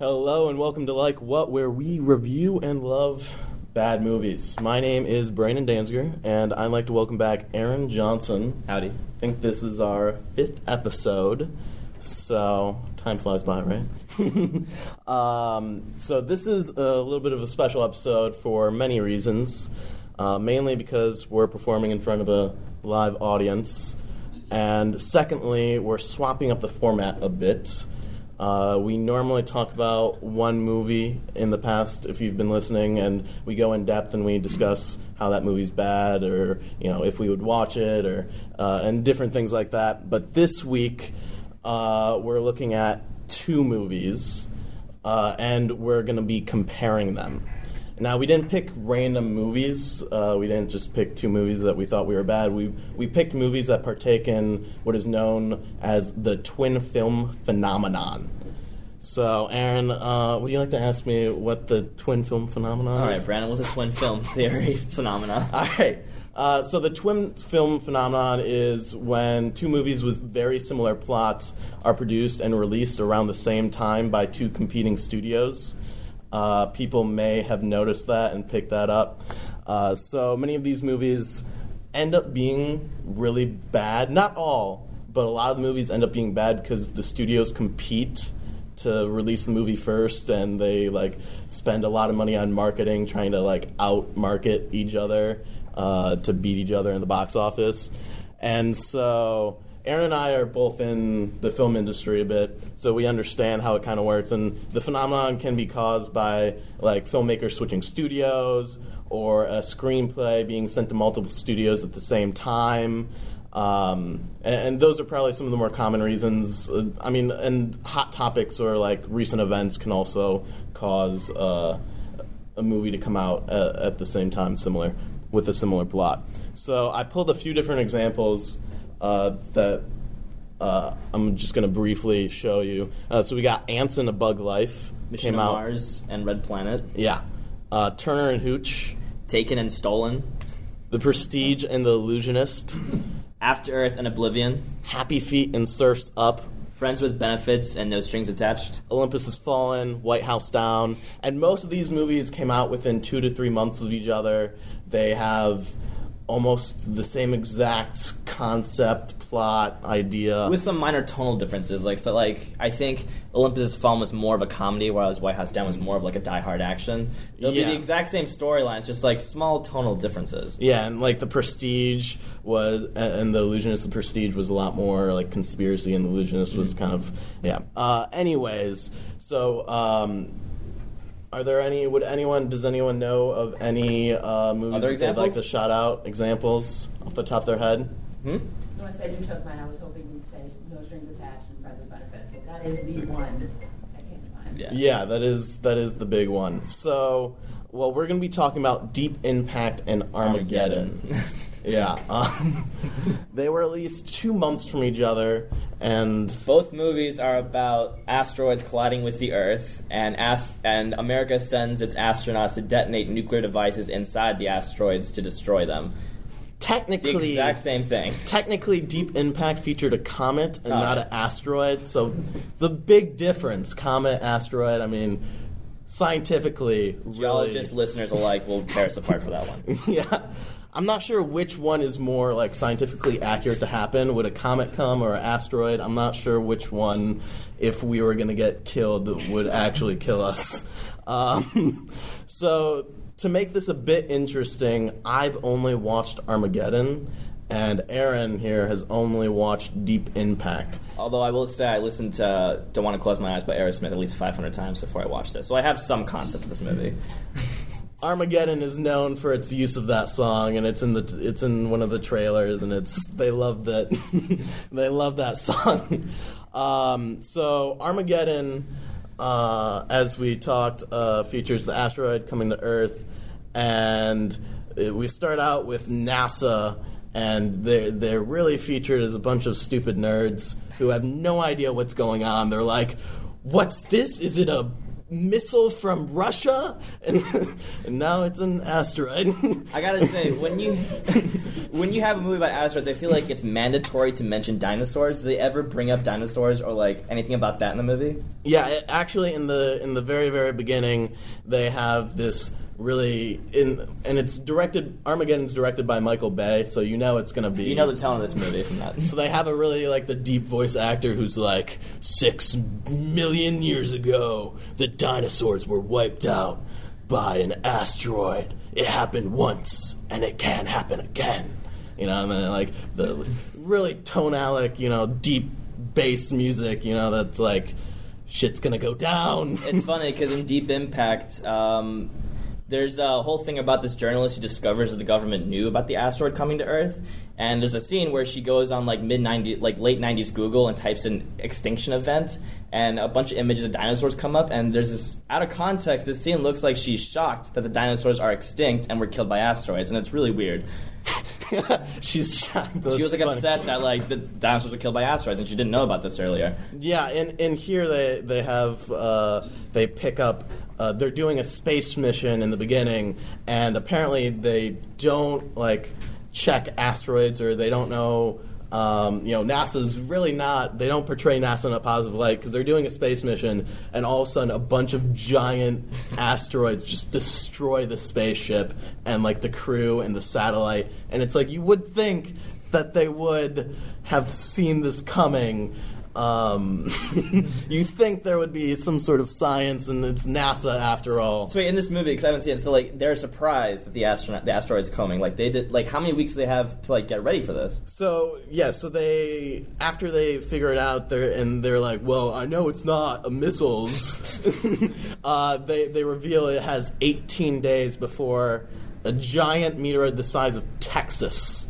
Hello and welcome to Like What, where we review and love bad movies. My name is Brandon Danziger, and I'd like to welcome back Aaron Johnson. Howdy. I think this is our fifth episode, so time flies by, right? um, so this is a little bit of a special episode for many reasons, uh, mainly because we're performing in front of a live audience, and secondly, we're swapping up the format a bit. Uh, we normally talk about one movie in the past, if you've been listening, and we go in depth and we discuss how that movie's bad, or you know if we would watch it, or uh, and different things like that. But this week, uh, we're looking at two movies, uh, and we're going to be comparing them. Now we didn't pick random movies. Uh, we didn't just pick two movies that we thought we were bad. We we picked movies that partake in what is known as the twin film phenomenon. So, Aaron, uh, would you like to ask me what the twin film phenomenon All is? right, Brandon, what's a twin film theory phenomenon? All right. Uh, so the twin film phenomenon is when two movies with very similar plots are produced and released around the same time by two competing studios. Uh, people may have noticed that and picked that up. Uh, so many of these movies end up being really bad. Not all, but a lot of the movies end up being bad because the studios compete to release the movie first and they like spend a lot of money on marketing trying to like out market each other uh, to beat each other in the box office and so aaron and i are both in the film industry a bit so we understand how it kind of works and the phenomenon can be caused by like filmmakers switching studios or a screenplay being sent to multiple studios at the same time um, and, and those are probably some of the more common reasons. Uh, I mean, and hot topics or like recent events can also cause uh, a movie to come out at, the same time, similar with a similar plot. So I pulled a few different examples that uh, I'm just going to briefly show you. Uh, so we got Antz in a Bug Life Mission came out. Mars and Red Planet. Yeah, uh, Turner and Hooch, Taken and Stolen. The Prestige and the Illusionist, After Earth and Oblivion. Happy Feet and Surfs Up. Friends with Benefits and No Strings Attached. Olympus Has Fallen, White House Down, and most of these movies came out within two to three months of each other. They have almost the same exact concept, plot, idea. With some minor tonal differences. Like so like I think Olympus Fallen was more of a comedy, whereas White House Down was more of like a die-hard action. They'll Yeah. be the exact same storylines, just like small tonal differences. yeah, and like the Prestige was, and the Illusionist, the Prestige was a lot more like conspiracy, and the Illusionist was kind of yeah. Uh, anyways, so um, are there any? Would anyone? Does anyone know of any uh, movies Other that they'd like examples? to shout out examples off the top of their head? Hmm? Unless I do took mine, I was hoping you'd say no strings attached and friends with benefits. Like, that is the one that came to mind. Yeah. Yeah, that is that is the big one. So, well, we're going to be talking about Deep Impact and Armageddon. yeah, um, they were at least two months from each other, and Both movies are about asteroids colliding with the Earth, and ast- and America sends its astronauts to detonate nuclear devices inside the asteroids to destroy them. The technically, exact same thing. technically, Deep Impact featured a comet and not an asteroid. So, the big difference. Comet, asteroid. I mean, scientifically, really, Geologist listeners alike will tear us apart for that one. yeah. I'm not sure which one is more like scientifically accurate to happen. Would a comet come or an asteroid? I'm not sure which one, if we were going to get killed, would actually kill us. Um, so to make this a bit interesting, I've only watched Armageddon, and Aaron here has only watched Deep Impact. Although I will say I listened to "Don't Want to Close My Eyes" by Aerosmith at least 500 times before I watched it, so I have some concept of this movie. Armageddon is known for its use of that song, and it's in the it's in one of the trailers, and it's they love that they love that song. Um, so Armageddon, uh, as we talked, uh, features the asteroid coming to Earth, and uh, we start out with NASA, and they're they're really featured as a bunch of stupid nerds who have no idea what's going on. They're like, "What's this? Is it a missile from Russia?" And, and now it's an asteroid. I gotta say, when you when you have a movie about asteroids, I feel like it's mandatory to mention dinosaurs. Do they ever bring up dinosaurs or like anything about that in the movie? Yeah, it, actually, in the in the very very beginning, they have this really in and it's directed. Armageddon's directed by Michael Bay, so you know it's gonna be. You know the tone of this movie from that. So they have a really like the deep voice actor who's like six million years ago, the dinosaurs were wiped out by an asteroid. It happened once, and it can happen again. You know, and then like the really tonalic, you know, deep bass music. You know, that's like shit's gonna go down. It's funny because in Deep Impact, um, there's a whole thing about this journalist who discovers that the government knew about the asteroid coming to Earth, and there's a scene where she goes on like mid 90s, like late 90s Google and types in extinction event, and a bunch of images of dinosaurs come up, and there's this out of context. This scene looks like she's shocked that the dinosaurs are extinct and were killed by asteroids, and it's really weird. She's shocked. She was like funny. upset that like the dinosaurs were killed by asteroids, and she didn't know about this earlier. Yeah, and, and here they they have uh, they pick up. Uh, they're doing a space mission in the beginning, and apparently they don't like check asteroids or they don't know. Um, you know, NASA's really not. They don't portray NASA in a positive light because they're doing a space mission, and all of a sudden, a bunch of giant asteroids just destroy the spaceship and like the crew and the satellite. And it's like you would think that they would have seen this coming. Um, you think there would be some sort of science, and it's NASA after all. So wait, in this movie, because I haven't seen it, so like they're surprised that the astronaut, the asteroid's coming. Like they did, like how many weeks do they have to like get ready for this? So yeah, so they after they figure it out, they're and they're like, well, I know it's not a missiles. uh, they they reveal it has 18 days before a giant meteoroid the size of Texas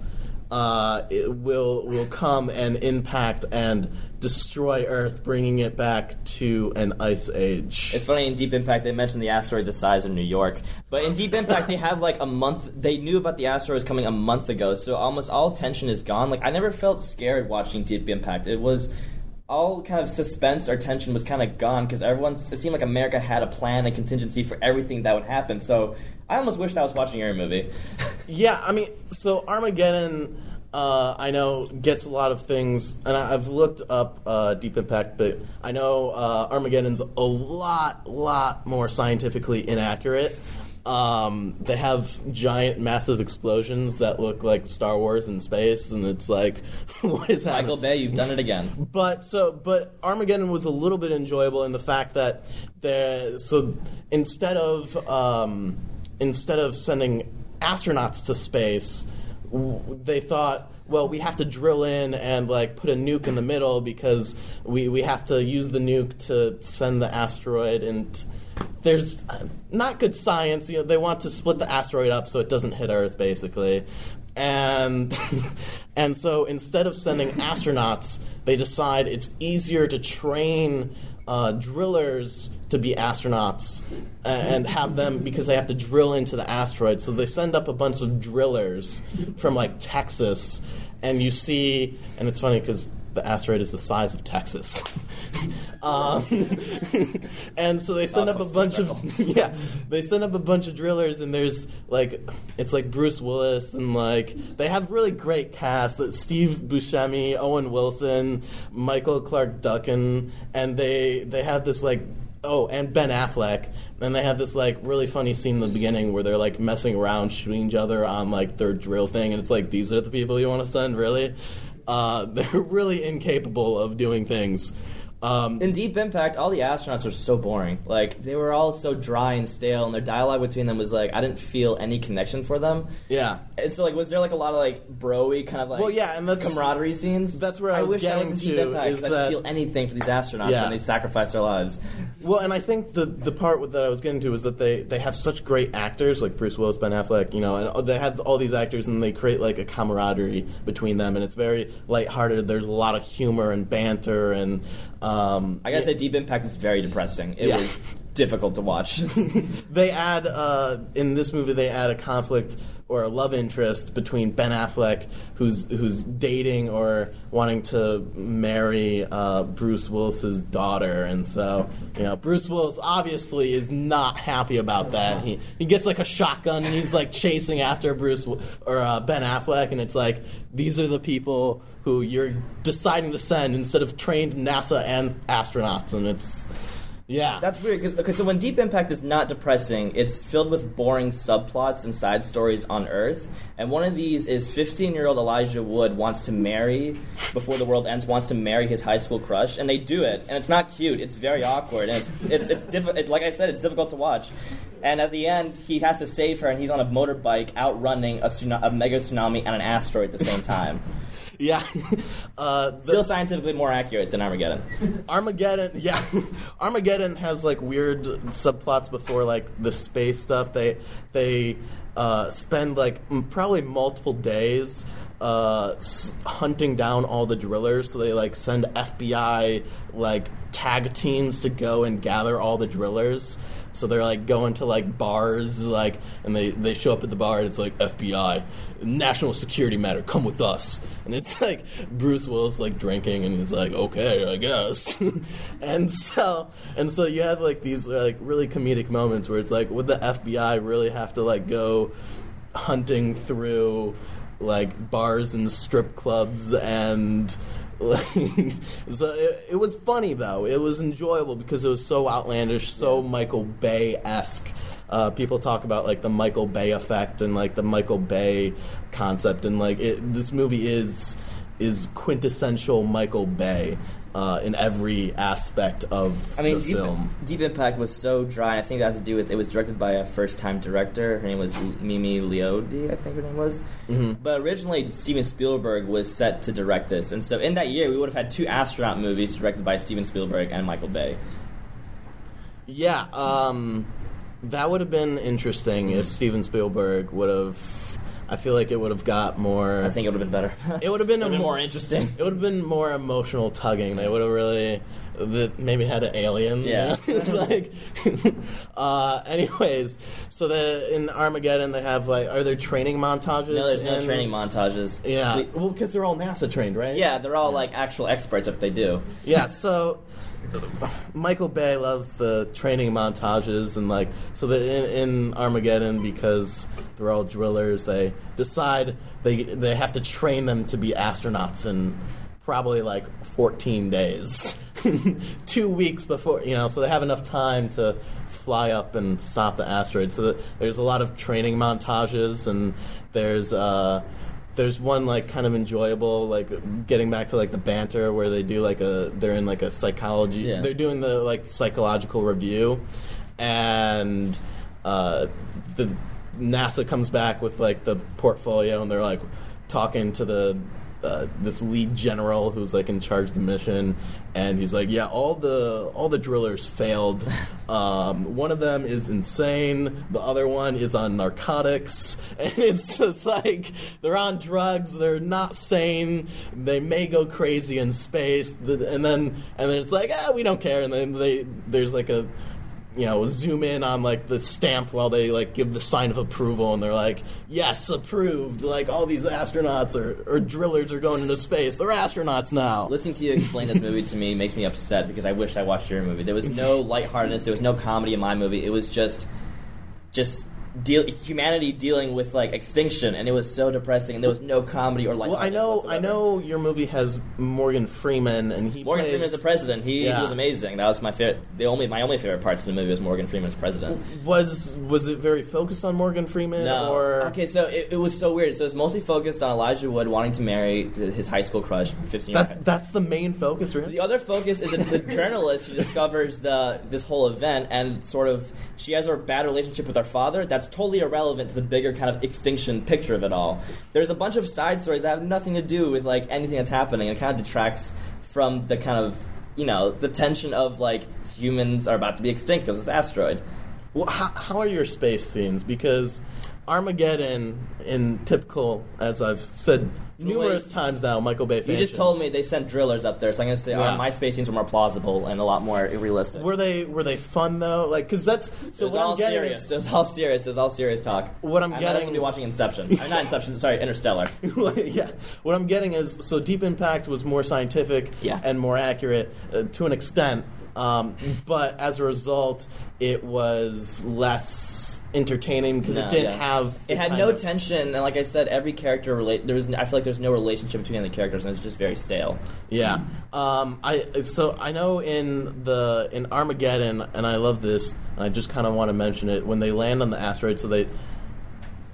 uh, will will come and impact and destroy Earth, bringing it back to an ice age. It's funny in Deep Impact they mentioned the asteroid the size of New York, but in Deep Impact they have like a month. They knew about the asteroids coming a month ago, so almost all tension is gone. Like I never felt scared watching Deep Impact. It was all kind of suspense or tension was kind of gone because everyone it seemed like America had a plan and contingency for everything that would happen. So I almost wished I was watching your movie. Yeah, I mean, so Armageddon, uh, I know gets a lot of things, and I, I've looked up uh, Deep Impact, but I know uh, Armageddon's a lot, lot more scientifically inaccurate. Um, they have giant, massive explosions that look like Star Wars in space, and it's like, what is happening? Michael Bay, you've done it again. But so, but Armageddon was a little bit enjoyable in the fact that there. So instead of um, instead of sending astronauts to space, they thought, well, we have to drill in and like put a nuke in the middle because we we have to use the nuke to send the asteroid and. There's not good science. You know, they want to split the asteroid up so it doesn't hit Earth, basically and and so instead of sending astronauts, they decide it's easier to train uh, drillers to be astronauts and have them because they have to drill into the asteroid. So they send up a bunch of drillers from like Texas, and you see, and it's funny because the asteroid is the size of Texas. um, and so they send up a bunch of yeah, they send up a bunch of drillers, and there's like it's like Bruce Willis, and like they have really great cast. That Steve Buscemi, Owen Wilson, Michael Clarke Duncan, and they they have this like oh, and Ben Affleck. And they have this like really funny scene in the beginning where they're like messing around, shooting each other on like their drill thing, and it's like these are the people you want to send, really. Uh, they're really incapable of doing things. Um, In Deep Impact, all the astronauts were so boring. Like they were all so dry and stale, and their dialogue between them was like I didn't feel any connection for them. yeah, And so, like, was there like a lot of like broy kind of like Well, yeah, and that's- camaraderie scenes? that's where I was wish that getting was in Deep to, Impact is 'cause I didn't feel anything for these astronauts Yeah. when they sacrificed their lives. Well, and I think the the part that I was getting to is that they they have such great actors like Bruce Willis, Ben Affleck, you know, and they have all these actors and they create like a camaraderie between them, and it's very lighthearted. There's a lot of humor and banter, and um, I gotta say, Deep Impact is very depressing. It Yeah. was difficult to watch. they add uh, in this movie they add a conflict or a love interest between Ben Affleck, who's who's dating or wanting to marry uh, Bruce Willis's daughter, and so you know Bruce Willis obviously is not happy about that. He he gets like a shotgun and he's like chasing after Bruce or uh, Ben Affleck, and it's like these are the people who you're deciding to send instead of trained NASA and astronauts, and it's yeah. That's weird because so when Deep Impact is not depressing, it's filled with boring subplots and side stories on Earth. And one of these is 15-year-old Elijah Wood wants to marry before the world ends, wants to marry his high school crush, and they do it. And it's not cute. It's very awkward, and it's it's it's diffi- it, like I said, it's difficult to watch. And at the end, he has to save her, and he's on a motorbike outrunning a, a mega tsunami and an asteroid at the same time. yeah. uh, the- Still scientifically more accurate than Armageddon. Armageddon, yeah, Armageddon has like weird subplots before like the space stuff. They they uh, spend like m- probably multiple days uh, s- hunting down all the drillers. So they like send FBI like tag teams to go and gather all the drillers. So they're like going to like bars, like, and they, they show up at the bar and it's like FBI, national security matter, come with us. And it's like Bruce Willis like drinking and he's like, okay, I guess. and so and so you have like these like really comedic moments where it's like, would the FBI really have to like go hunting through like bars and strip clubs and so it, it was funny though. It was enjoyable because it was so outlandish, so Michael Bay esque. Uh, people talk about like the Michael Bay effect and like the Michael Bay concept, and like it, this movie is is quintessential Michael Bay uh, in every aspect of I mean, the Deep, film. Deep Impact was so dry. I think that has to do with it was directed by a first-time director. Her name was Mimi Leder, I think her name was. Mm-hmm. But originally, Steven Spielberg was set to direct this, and so in that year, we would have had two astronaut movies directed by Steven Spielberg and Michael Bay. Yeah, um, that would have been interesting if Steven Spielberg would have. I feel like it would have got more. I think it would have been better. It would have been a Would've mo- more interesting. It would have been more emotional tugging. They would have really maybe had an alien. you Yeah. know? it's like. uh, anyways, so the in Armageddon they have like are there training montages? No, there's no training montages. Yeah, We- well, because they're all NASA trained, right? yeah, they're all like actual experts if they do. yeah so michael bay loves the training montages and like so that in, in armageddon because they're all drillers they decide they they have to train them to be astronauts in probably like 14 days. Two weeks before you know so they have enough time to fly up and stop the asteroid. So there's a lot of training montages and there's uh there's one like kind of enjoyable like getting back to like the banter where they do like a they're in like a psychology Yeah. they're doing the like psychological review and uh, the NASA comes back with like the portfolio and they're like talking to the uh, this lead general who's like in charge of the mission and he's like yeah all the all the drillers failed. Um, one of them is insane. The other one is on narcotics. And it's just like they're on drugs. They're not sane. They may go crazy in space. And then and then it's like ah we don't care. And then they there's like a you know, zoom in on like the stamp while they like give the sign of approval, and they're like, "Yes, approved." Like all these astronauts or, or drillers are going into space. They're astronauts now. Listening to you explain this movie to me makes me upset because I wish I watched your movie. There was no lightheartedness. There was no comedy in my movie. It was just, just deal humanity dealing with like extinction, and it was so depressing. And there was no comedy or like. Well. I know, I know your movie has Morgan Freeman, and he Morgan plays, Freeman is the president. He Yeah. was amazing. That was my favorite. The only my only favorite parts of the movie was Morgan Freeman's president. Was was it very focused on Morgan Freeman? No. Or okay, so it, it was so weird. So it's mostly focused on Elijah Wood wanting to marry his high school crush, fifteen. that's that's the main focus, really. The other focus is the journalist who discovers the this whole event and sort of she has a bad relationship with her father. That's totally irrelevant to the bigger kind of extinction picture of it all. There's a bunch of side stories that have nothing to do with like anything that's happening. and It kind of detracts from the kind of you know the tension of like humans are about to be extinct because this asteroid. Well, how, how are your space scenes? Because Armageddon, in typical, as I've said numerous times now, Michael Bay. You just told me they sent drillers up there, so I'm gonna say Yeah. uh, my space scenes were more plausible and a lot more realistic. Were they were they fun though? Like, because that's so it was what all I'm getting serious. is It was all serious. It was all serious talk. What I'm I might getting- be watching Inception. I'm not Inception. Sorry, Interstellar. yeah. What I'm getting is so Deep Impact was more scientific Yeah. and more accurate uh, to an extent, um, but as a result, it was less entertaining because No, it didn't yeah. have. It had no of- tension, and like I said, every character relate. There was. I feel like there's no relationship between the characters, and it's just very stale. Yeah. Um, I so I know in the in Armageddon, and I love this. And I just kind of want to mention it when they land on the asteroid. So they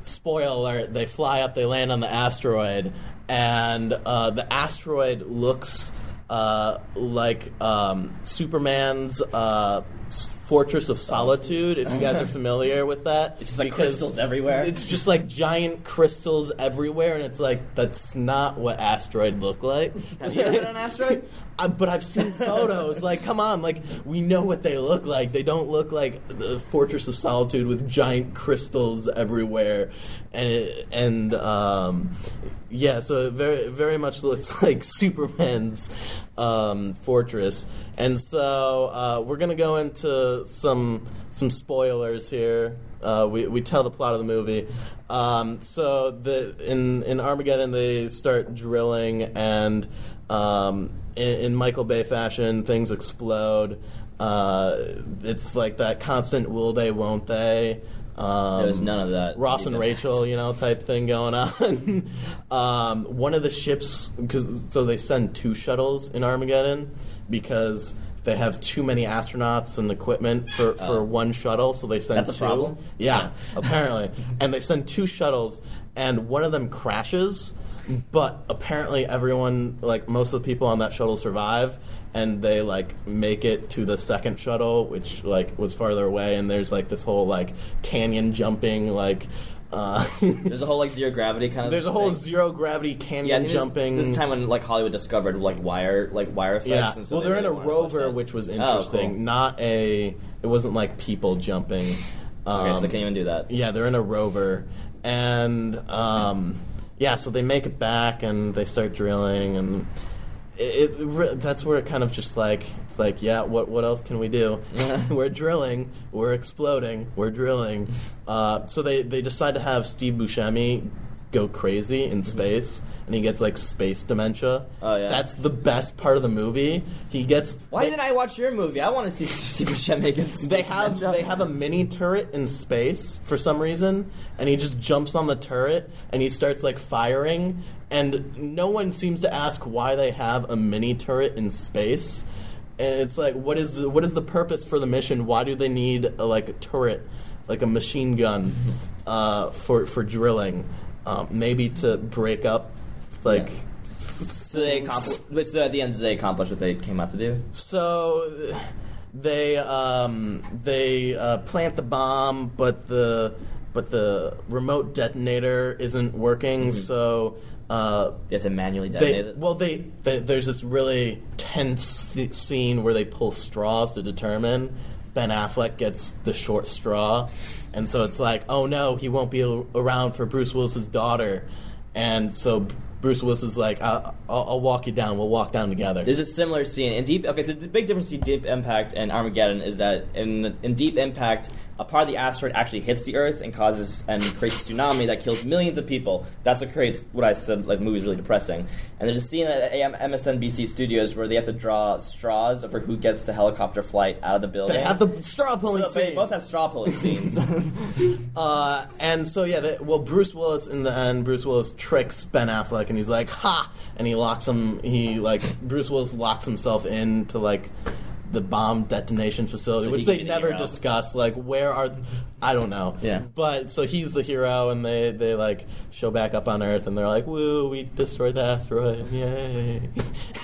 spoiler alert: they fly up, they land on the asteroid, and uh, the asteroid looks uh, like um, Superman's. Uh, Fortress of Solitude, if you guys are familiar with that. It's just like Because crystals everywhere. It's just like giant crystals everywhere, and it's like, that's not what asteroid look like. Have you ever been on an asteroid? Uh, but I've seen photos. like, come on, like we know what they look like. They don't look like the Fortress of Solitude with giant crystals everywhere, and it, and um, yeah, so it very very much looks like Superman's um, fortress. And so uh, we're gonna go into some some spoilers here. Uh, we, we tell the plot of the movie. Um, so the in in Armageddon they start drilling and um, in, in Michael Bay fashion things explode. Uh, it's like that constant will they won't they. Um, There was none of that. Ross and. Rachel, you know, type thing going on. um, one of the ships, because so they send two shuttles in Armageddon because they have too many astronauts and equipment for, for Oh. one shuttle, so they send That's a two. problem? Yeah, Yeah. apparently, and they send two shuttles, and one of them crashes. But apparently, everyone, like most of the people on that shuttle, survive, and they like make it to the second shuttle, which like was farther away. And there's like this whole like canyon jumping, like uh, There's a whole like zero gravity kind of. there's a whole thing. zero gravity canyon this- jumping. This, is the time when like Hollywood discovered like wire like wire effects. yeah, and so well, they they're in a really wanted to push rover, which was Oh, interesting. cool. Not a. It wasn't like people jumping. Um, Okay, so they can't even do that. Yeah, they're in a rover, and um, yeah, so they make it back and they start drilling, and It, it, that's where it kind of just like it's like yeah, what what else can we do? we're drilling, we're exploding, we're drilling. Uh, so they they decide to have Steve Buscemi go crazy in space. And he gets like space dementia. Oh, yeah. That's the best part of the movie. He gets. Why they- didn't I watch your movie? I want to see Steve Buscemi get they have they have a mini turret in space for some reason, and he just jumps on the turret and he starts like firing, and no one seems to ask why they have a mini turret in space. And it's like, what is the, what is the purpose for the mission? Why do they need a, like a turret, like a machine gun, uh, for for drilling? Um, maybe to break up, like. Yeah. So they accomplished. But so at the end, they accomplished what they came out to do. So they um, they uh, plant the bomb, but the but the remote detonator isn't working. So uh, They have to manually detonate they it. well they, they there's this really tense th- scene where they pull straws to determine. Ben Affleck gets the short straw, and so it's like, oh no, he won't be around for Bruce Willis's daughter, and so Bruce Willis is like, I'll, I'll, walk you down. We'll walk down together. There's a similar scene in Deep. Okay, so the big difference between Deep Impact and Armageddon is that in in Deep Impact, a part of the asteroid actually hits the Earth and causes and creates a tsunami that kills millions of people. That's what creates what I said. Like the movie's really depressing. And there's a scene at AM MSNBC Studios where they have to draw straws over who gets the helicopter flight out of the building. They have the straw pulling so they both have straw pulling scenes. Uh, and so yeah, they, well, Bruce Willis in the end, Bruce Willis tricks Ben Affleck, and he's like, "Ha!" and he locks him. He like Bruce Willis locks himself in to like the bomb detonation facility, So which they the never discuss. Like, where are I don't know. Yeah. But so he's the hero, and they they like show back up on Earth, and they're like, "Woo! We destroyed the asteroid! Yay!"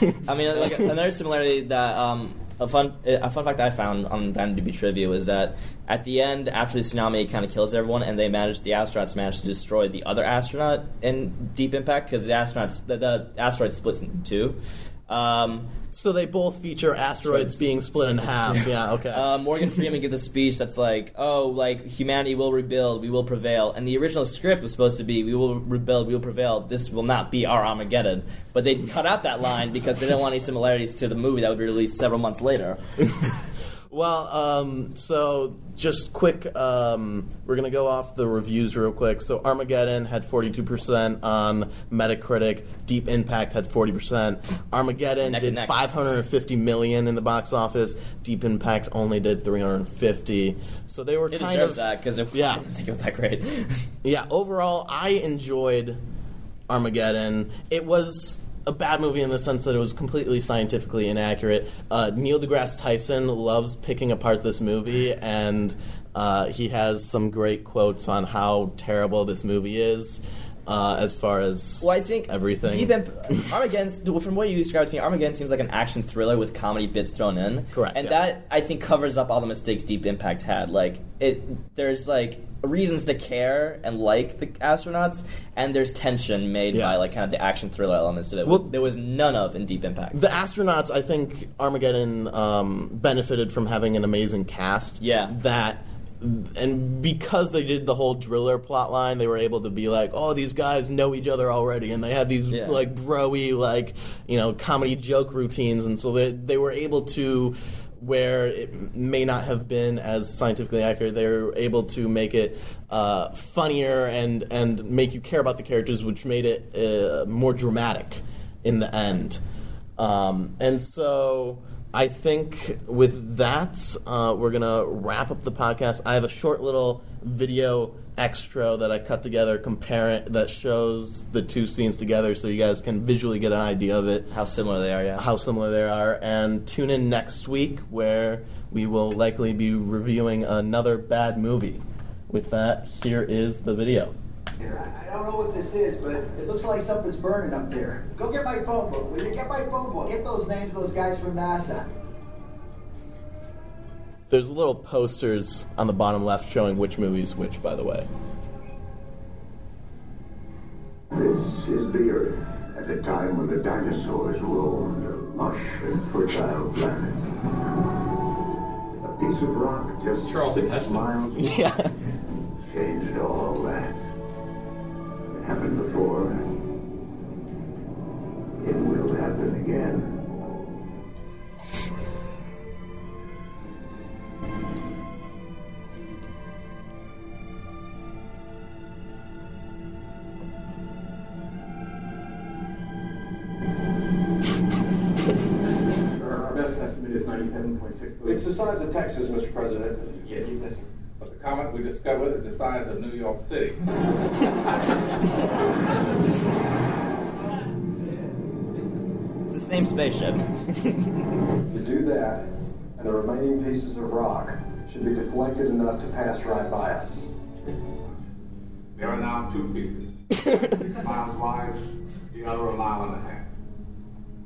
I mean, like another similarity that um, a fun a fun fact I found on IMDb trivia was that at the end, after the tsunami, it kind of kills everyone, and they managed the astronauts managed to destroy the other astronaut in Deep Impact because the astronauts the, the asteroid splits into two. Um, So they both feature asteroids being split in half. Yeah, okay. uh, Morgan Freeman gives a speech that's like, "Oh, like humanity will rebuild, we will prevail." And the original script was supposed to be, "We will rebuild, we will prevail. This will not be our Armageddon." But they cut out that line because they didn't want any similarities to the movie that would be released several months later. Well, um, so just quick, um, we're going to go off the reviews real quick. So Armageddon had 42% on Metacritic. Deep Impact had 40%. Armageddon Neck did neck. 550 million in the box office. Deep Impact only did 350. So they were It kind of that because if Yeah. I didn't think it was that great. yeah, overall, I enjoyed Armageddon. It was a bad movie in the sense that it was completely scientifically inaccurate. Uh, Neil deGrasse Tyson loves picking apart this movie, and uh, he has some great quotes on how terrible this movie is. Uh, as far as Well, I think everything. Deep Imp- Armageddon, from what you described to me, Armageddon seems like an action thriller with comedy bits thrown in. Correct, and yeah. that I think covers up all the mistakes Deep Impact had. Like it, there's like reasons to care and like the astronauts, and there's tension made Yeah. by like kind of the action thriller elements it. Well- there was none of in Deep Impact. The astronauts, I think Armageddon um, benefited from having an amazing cast. Yeah. That. And because they did the whole driller plot line, they were able to be like, "Oh, these guys know each other already," and they have these Yeah. like broy, like you know, comedy joke routines, and so they they were able to, where it may not have been as scientifically accurate, they were able to make it uh, funnier and and make you care about the characters, which made it uh, more dramatic in the end. Um, and so I think with that, uh, we're going to wrap up the podcast. I have a short little video extra that I cut together, compare it, that shows the two scenes together so you guys can visually get an idea of it, How similar they are, yeah. how similar they are. And tune in next week where we will likely be reviewing another bad movie. With that, here is the video. Here, I I don't know what this is, but it looks like something's burning up there. Go get my phone book, will you? Get my phone book. Get those names, of those guys from NASA. There's little posters on the bottom left showing which movie's which, by the way. This is the Earth at a time when the dinosaurs roamed a lush and fertile planet. It's A piece of rock just Charlton six Heston. miles wide Yeah. changed all that. It happened before. It will happen again. Our best estimate is ninety-seven point six billion. It's the size of Texas, Mr. President. Yeah, you missed it. But the comet we discovered is the size of New York City. It's the same spaceship. To do that, and the remaining pieces of rock should be deflected enough to pass right by us. There are now two pieces, six miles wide, the other a mile and a half.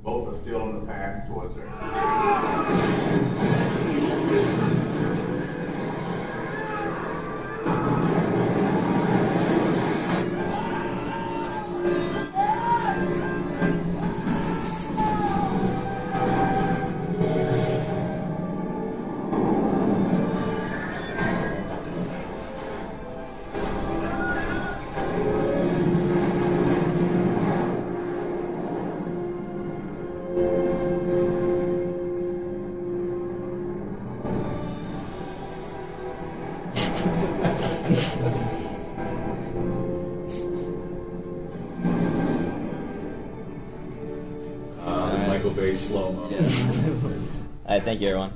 Both are still on the path towards Earth. Michael